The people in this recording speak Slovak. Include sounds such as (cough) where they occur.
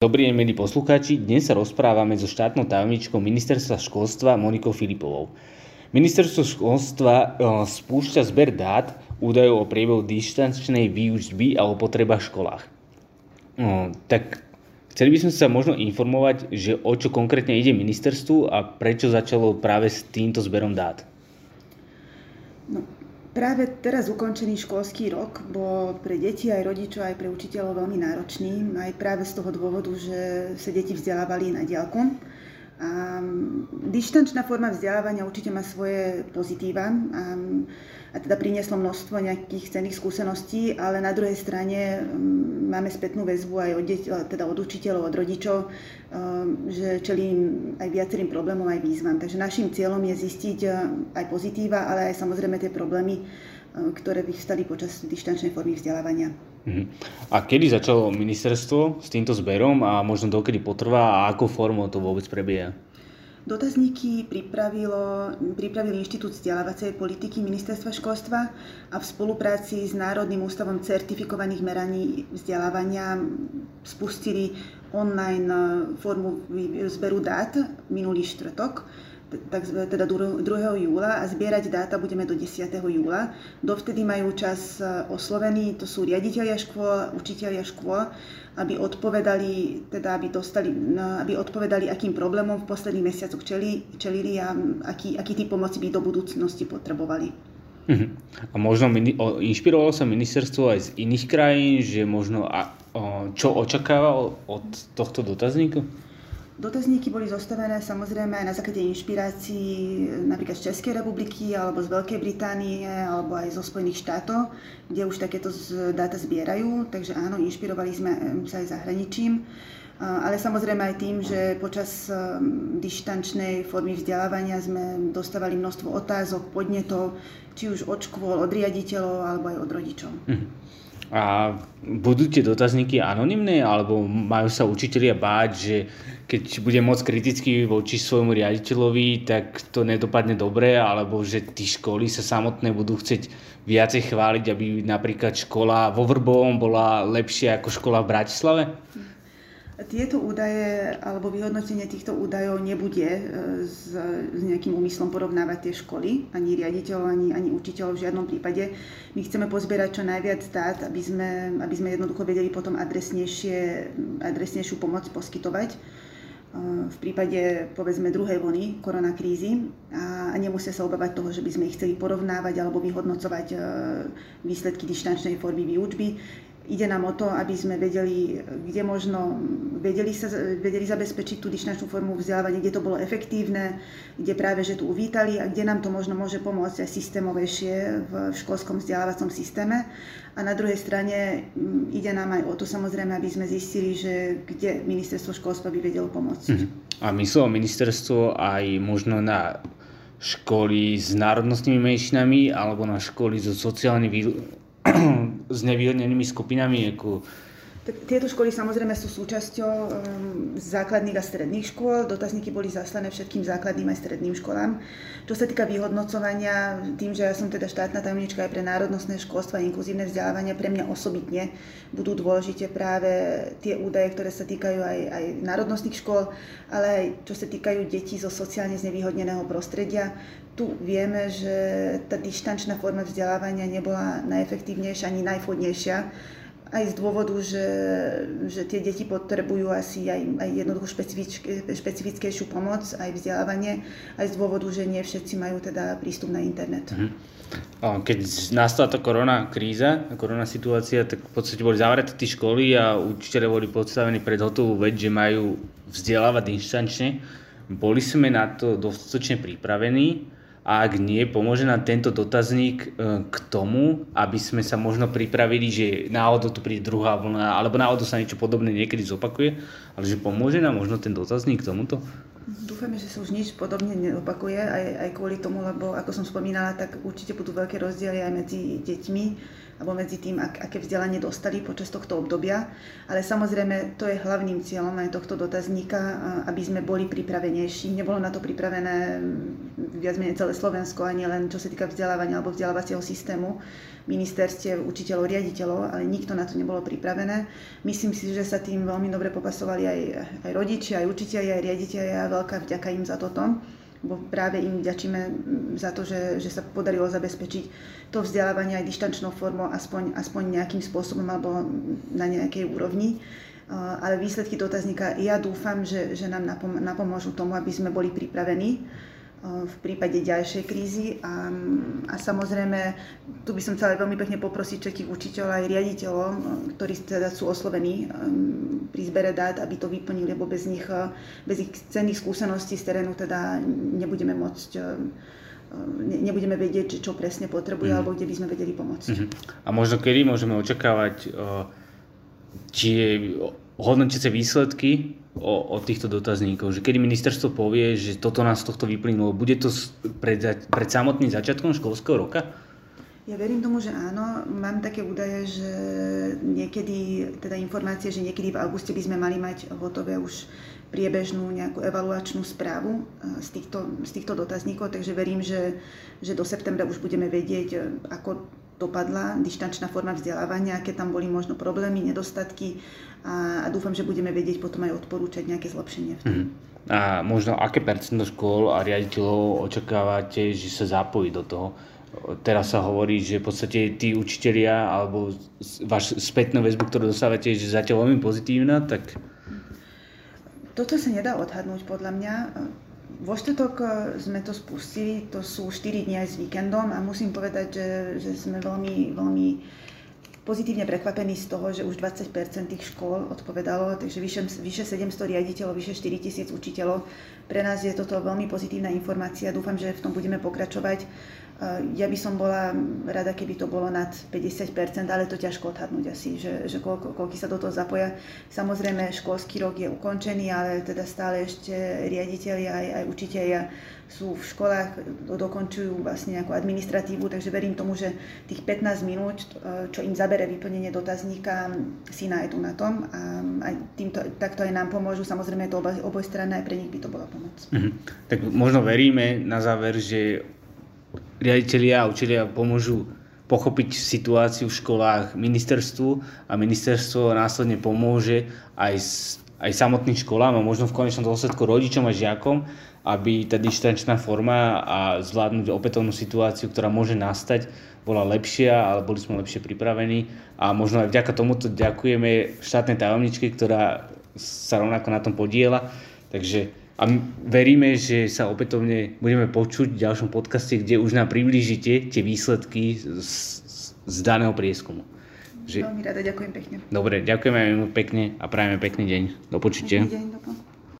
Dobrý deň, milí poslucháči. Dnes sa rozprávame so štátnou tajomničkou Ministerstva školstva Monikou Filipovou. Ministerstvo školstva e, spúšťa zber dát údajov o priebehu distančnej výučby a o potrebách v školách. E, tak chceli by sme sa možno informovať, že o čo konkrétne ide ministerstvu a prečo začalo práve s týmto zberom dát. No, Práve teraz ukončený školský rok bol pre deti aj rodičov, aj pre učiteľov veľmi náročný, aj práve z toho dôvodu, že sa deti vzdelávali na diálku. A dištančná forma vzdelávania určite má svoje pozitíva a, a teda prinieslo množstvo nejakých cenných skúseností, ale na druhej strane máme spätnú väzbu aj od, deť, teda od učiteľov, od rodičov, že čelím aj viacerým problémom, aj výzvam. Takže našim cieľom je zistiť aj pozitíva, ale aj samozrejme tie problémy, ktoré vyvstali počas dištančnej formy vzdelávania. Mhm. A kedy začalo ministerstvo s týmto zberom a možno dokedy potrvá a akou formou to vôbec prebieha? Dotazníky pripravilo, pripravil Inštitút vzdelávacej politiky Ministerstva školstva a v spolupráci s Národným ústavom certifikovaných meraní vzdelávania spustili online formu zberu dát minulý štvrtok teda 2. júla a zbierať dáta budeme do 10. júla. Dovtedy majú čas e, oslovení, to sú riaditeľia škôl, učiteľia škôl, aby odpovedali, teda aby, dostali, aby odpovedali, akým problémom v posledných mesiacoch čeli, čelili a aký, aký typ pomoci by do budúcnosti potrebovali. Uh-huh. A možno inšpirovalo sa ministerstvo aj z iných krajín, že možno a, o, čo očakáva od tohto dotazníku? Dotazníky boli zostavené samozrejme na základe inšpirácií napríklad z Českej republiky alebo z Veľkej Británie alebo aj zo Spojených štátov, kde už takéto dáta zbierajú, takže áno, inšpirovali sme sa aj zahraničím. Ale samozrejme aj tým, že počas dištančnej formy vzdelávania sme dostávali množstvo otázok, podnetov, či už od škôl, od riaditeľov alebo aj od rodičov. Hm. A budú tie dotazníky anonimné, alebo majú sa učitelia báť, že keď bude moc kritický voči svojmu riaditeľovi, tak to nedopadne dobre, alebo že tí školy sa samotné budú chcieť viacej chváliť, aby napríklad škola vo Vrbovom bola lepšia ako škola v Bratislave? Tieto údaje alebo vyhodnotenie týchto údajov nebude e, s, s nejakým úmyslom porovnávať tie školy, ani riaditeľov, ani, ani učiteľov v žiadnom prípade. My chceme pozbierať čo najviac dát, aby sme, aby sme jednoducho vedeli potom adresnejšie, adresnejšiu pomoc poskytovať e, v prípade povedzme druhej vlny koronakrízy a, nemusia sa obávať toho, že by sme ich chceli porovnávať alebo vyhodnocovať e, výsledky dištančnej formy výučby. Ide nám o to, aby sme vedeli, kde možno vedeli, sa, vedeli zabezpečiť tú dištančnú formu vzdelávania, kde to bolo efektívne, kde práve že tu uvítali a kde nám to možno môže pomôcť aj systémovejšie v školskom vzdelávacom systéme. A na druhej strane mm, ide nám aj o to samozrejme, aby sme zistili, že kde ministerstvo školstva by vedelo pomôcť. Mm-hmm. A myslelo ministerstvo aj možno na školy s národnostnými menšinami alebo na školy so sociálnymi (clears throat) s nevýhodnenými skupinami, ako tieto školy samozrejme sú súčasťou um, základných a stredných škôl. Dotazníky boli zaslané všetkým základným aj stredným školám. Čo sa týka vyhodnocovania, tým, že ja som teda štátna tajomnička aj pre národnostné školstvo a inkluzívne vzdelávanie, pre mňa osobitne budú dôležité práve tie údaje, ktoré sa týkajú aj, aj národnostných škôl, ale aj čo sa týkajú detí zo sociálne znevýhodneného prostredia. Tu vieme, že tá dištančná forma vzdelávania nebola najefektívnejšia ani najvhodnejšia aj z dôvodu, že, že tie deti potrebujú asi aj, aj jednoducho špecifickejšiu pomoc, aj vzdelávanie, aj z dôvodu, že nie všetci majú teda prístup na internet. Mm-hmm. Keď nastala tá korona kríza, korona situácia, tak v podstate boli zavreté tie školy a učiteľe boli podstavení pred hotovú vec, že majú vzdelávať inštančne. Boli sme na to dostatočne pripravení a ak nie, pomôže nám tento dotazník e, k tomu, aby sme sa možno pripravili, že náhodou tu príde druhá vlna, alebo náhodou sa niečo podobné niekedy zopakuje, ale že pomôže nám možno ten dotazník k tomuto? Dúfame, že sa už nič podobne neopakuje, aj, aj kvôli tomu, lebo ako som spomínala, tak určite budú veľké rozdiely aj medzi deťmi, alebo medzi tým, ak, aké vzdelanie dostali počas tohto obdobia. Ale samozrejme, to je hlavným cieľom aj tohto dotazníka, aby sme boli pripravenejší. Nebolo na to pripravené viac menej celé Slovensko, a nie len čo sa týka vzdelávania alebo vzdelávacieho systému, ministerstiev, učiteľov, riaditeľov, ale nikto na to nebolo pripravené. Myslím si, že sa tým veľmi dobre popasovali aj, aj rodičia, aj učiteľi, aj riaditeľi veľká vďaka im za toto bo práve im ďačíme za to, že, že sa podarilo zabezpečiť to vzdelávanie aj dištančnou formou aspoň, aspoň nejakým spôsobom alebo na nejakej úrovni. Ale výsledky dotazníka, ja dúfam, že, že nám napomôžu tomu, aby sme boli pripravení v prípade ďalšej krízy a, a samozrejme tu by som chcela veľmi pekne poprosiť všetkých učiteľov aj riaditeľov, ktorí teda sú oslovení pri zbere dát, aby to vyplnili, lebo bez nich, bez ich cenných skúseností z terénu teda nebudeme môcť nebudeme vedieť, čo presne potrebuje, mm. alebo kde by sme vedeli pomôcť. Mm-hmm. A možno kedy môžeme očakávať či hodnotiace výsledky o, o týchto dotazníkov, že kedy ministerstvo povie, že toto nás z tohto vyplynulo, bude to pred, pred samotným začiatkom školského roka? Ja verím tomu, že áno. Mám také údaje, že niekedy, teda informácie, že niekedy v auguste by sme mali mať hotové už priebežnú nejakú evaluačnú správu e, z týchto, z týchto dotazníkov, takže verím, že, že do septembra už budeme vedieť, e, ako dopadla dištančná forma vzdelávania, aké tam boli možno problémy, nedostatky a, a dúfam, že budeme vedieť potom aj odporúčať nejaké zlepšenie v tom. Mm. A možno aké percento škôl a riaditeľov očakávate, že sa zapojí do toho? Teraz sa hovorí, že v podstate tí učitelia alebo váš spätnú väzbu, ktorú dostávate, že zatiaľ veľmi pozitívna, tak... Toto sa nedá odhadnúť podľa mňa. Vo štetok e, sme to spustili, to sú 4 dní aj s víkendom a musím povedať, že, že sme veľmi, veľmi pozitívne prekvapení z toho, že už 20% tých škôl odpovedalo, takže vyše, vyše 700 riaditeľov, vyše 4 tisíc učiteľov. Pre nás je toto veľmi pozitívna informácia, dúfam, že v tom budeme pokračovať. Ja by som bola rada, keby to bolo nad 50%, ale to ťažko odhadnúť asi, že, že koľko, koľko sa do toho zapoja. Samozrejme, školský rok je ukončený, ale teda stále ešte riaditeľi aj, aj učiteľia sú v školách, dokončujú vlastne nejakú administratívu, takže verím tomu, že tých 15 minút, čo im zabere vyplnenie dotazníka, si nájdu na tom a aj týmto, takto aj nám pomôžu. Samozrejme je to oboj, obojstranné, aj pre nich by to bola pomoc. Mm-hmm. Tak možno veríme na záver, že riaditeľia a učiteľia pomôžu pochopiť situáciu v školách ministerstvu a ministerstvo následne pomôže aj, aj samotným školám a možno v konečnom dôsledku rodičom a žiakom, aby tá dištančná forma a zvládnuť opätovnú situáciu, ktorá môže nastať, bola lepšia, ale boli sme lepšie pripravení a možno aj vďaka tomuto ďakujeme štátnej tajomničke, ktorá sa rovnako na tom podiela. Takže a veríme, že sa opätovne budeme počuť v ďalšom podcaste, kde už nám priblížite tie výsledky z, z daného prieskumu. Že... Veľmi rada, ďakujem pekne. Dobre, ďakujeme pekne a prajeme pekný deň. Do počutia. Pekný deň, do